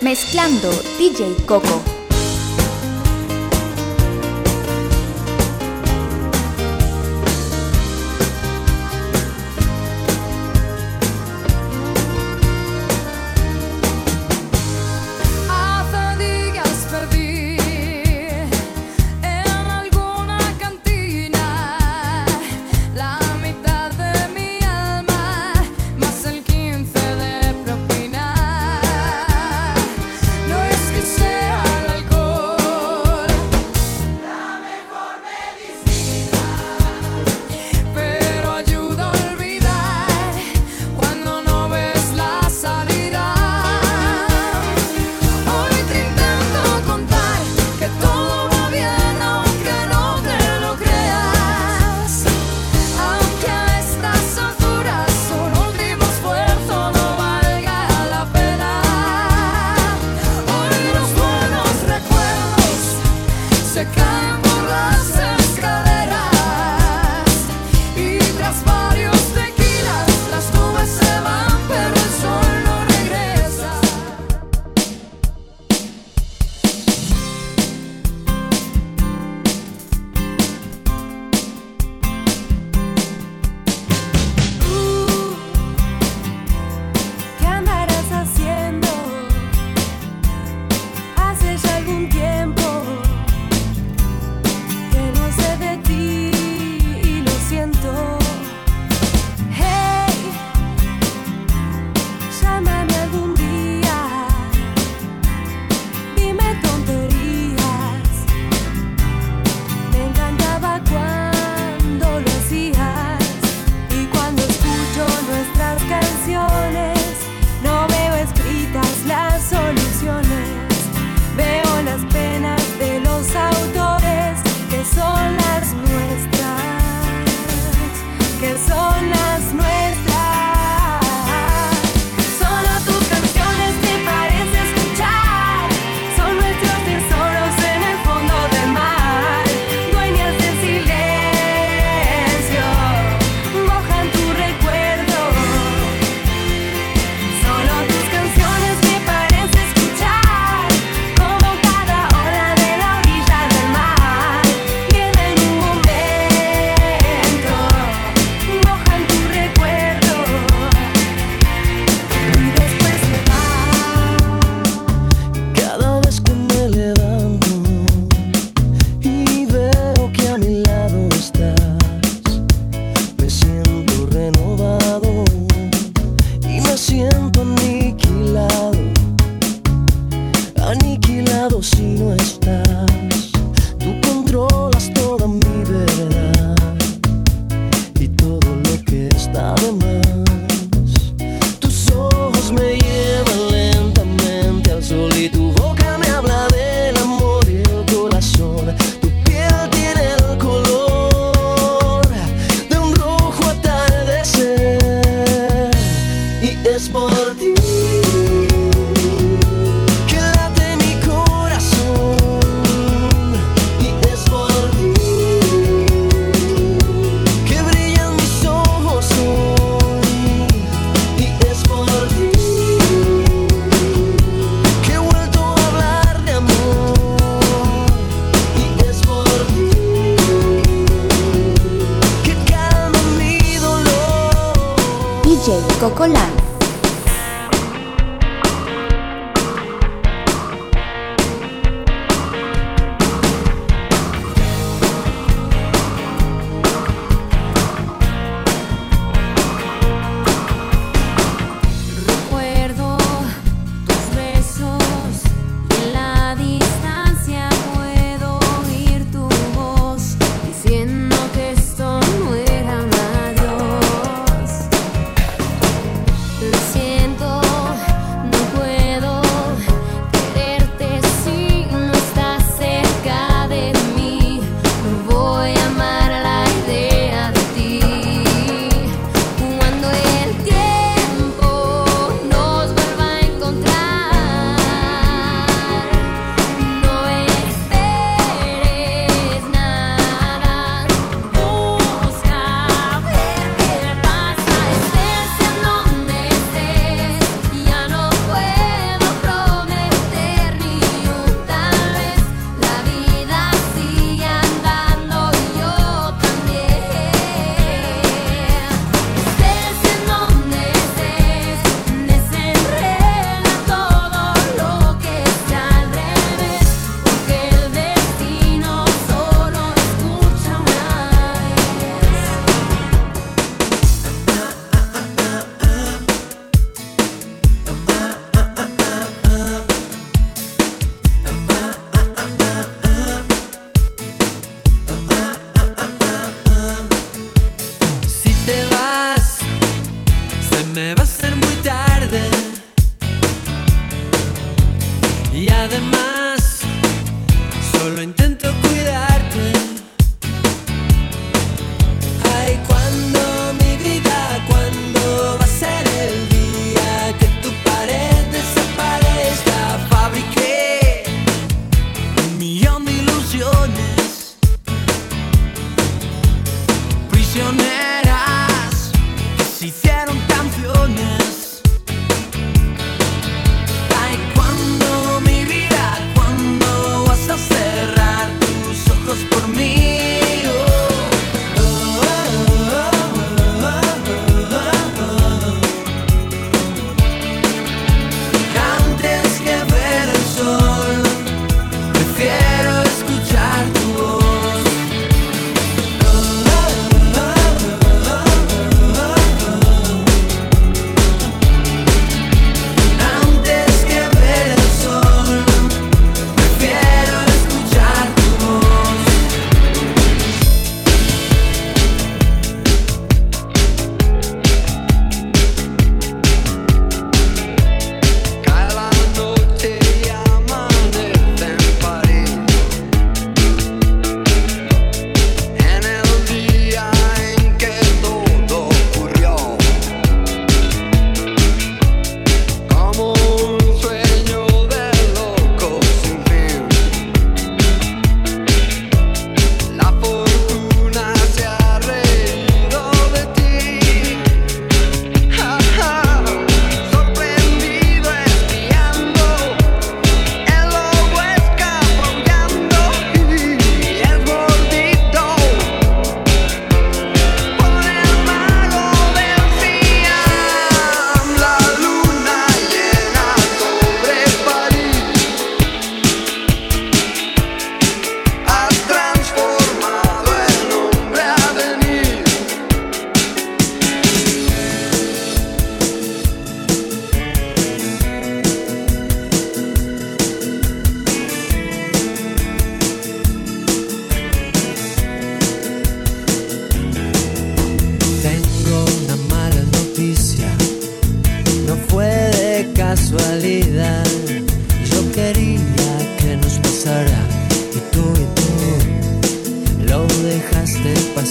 Mezclando DJ Coco. siento aniquilado, aniquilado si no es. Es por ti que late mi corazón y es por ti que brillan mis ojos y es por ti que vuelto a hablar de amor y es por ti que calma mi dolor. DJ Cocolan.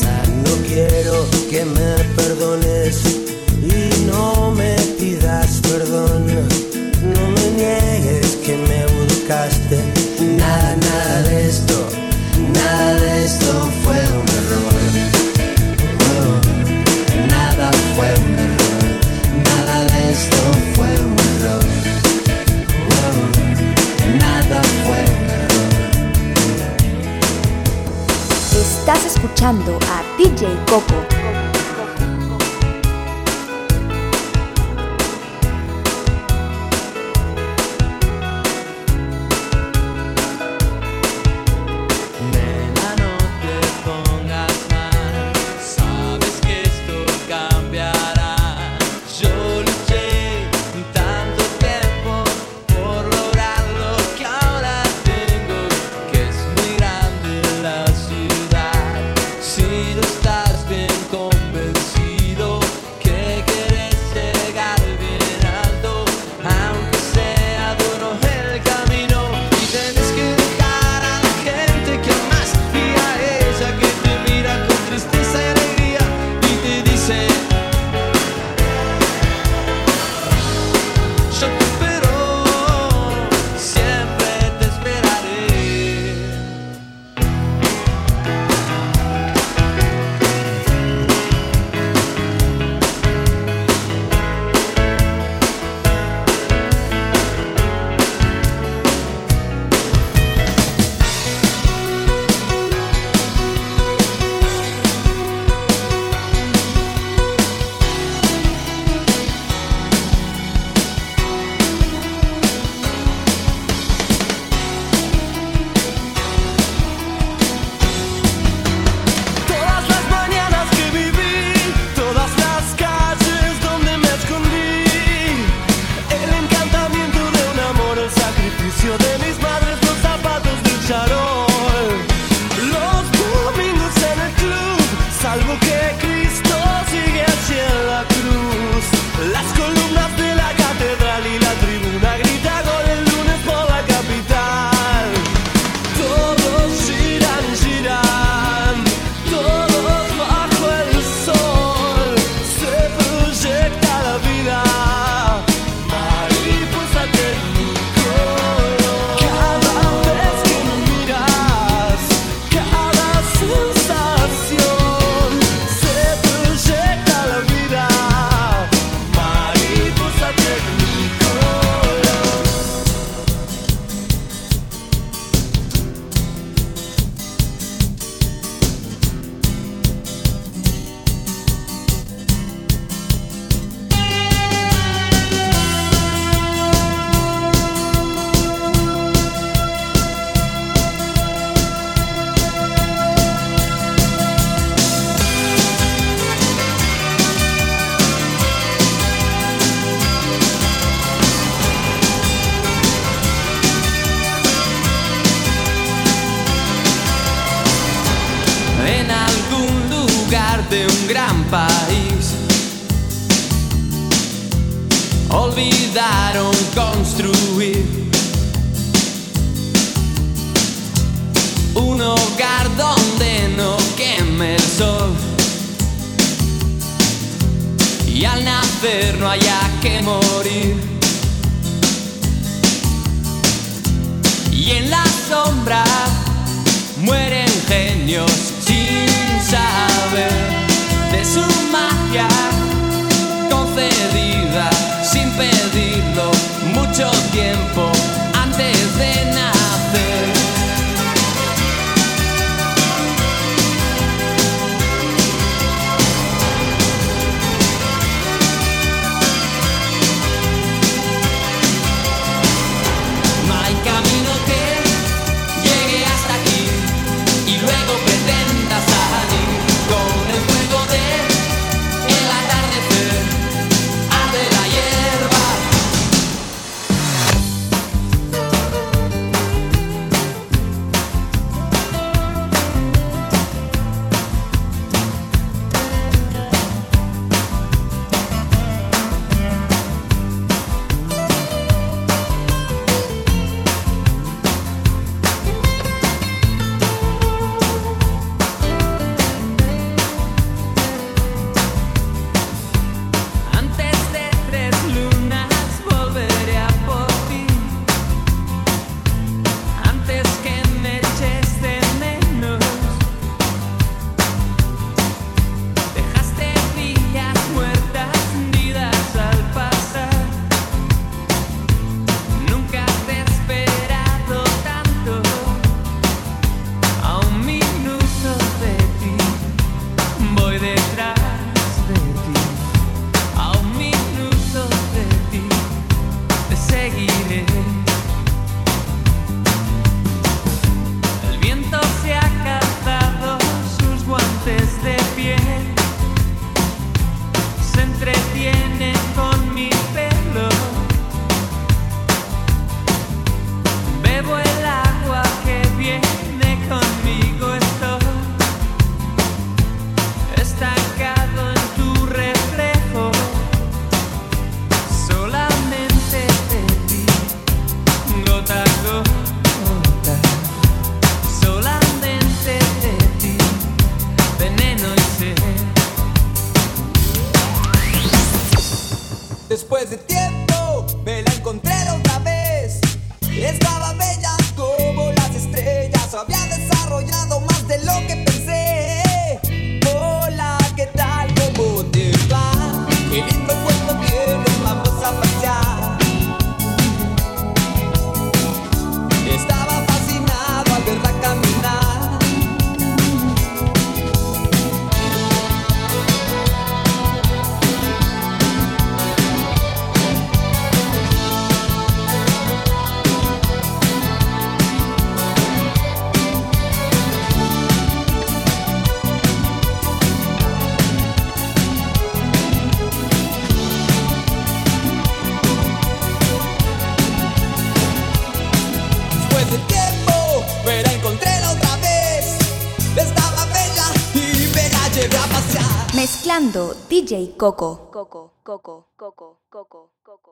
No quiero que me perdones y no me pidas perdón. escuchando a DJ Coco. de un gran país. Olvidaron construir un hogar donde no queme el sol. Y al nacer no haya que morir. Y en la sombra mueren genios Escuchando DJ Coco. Coco, Coco, Coco, Coco, Coco.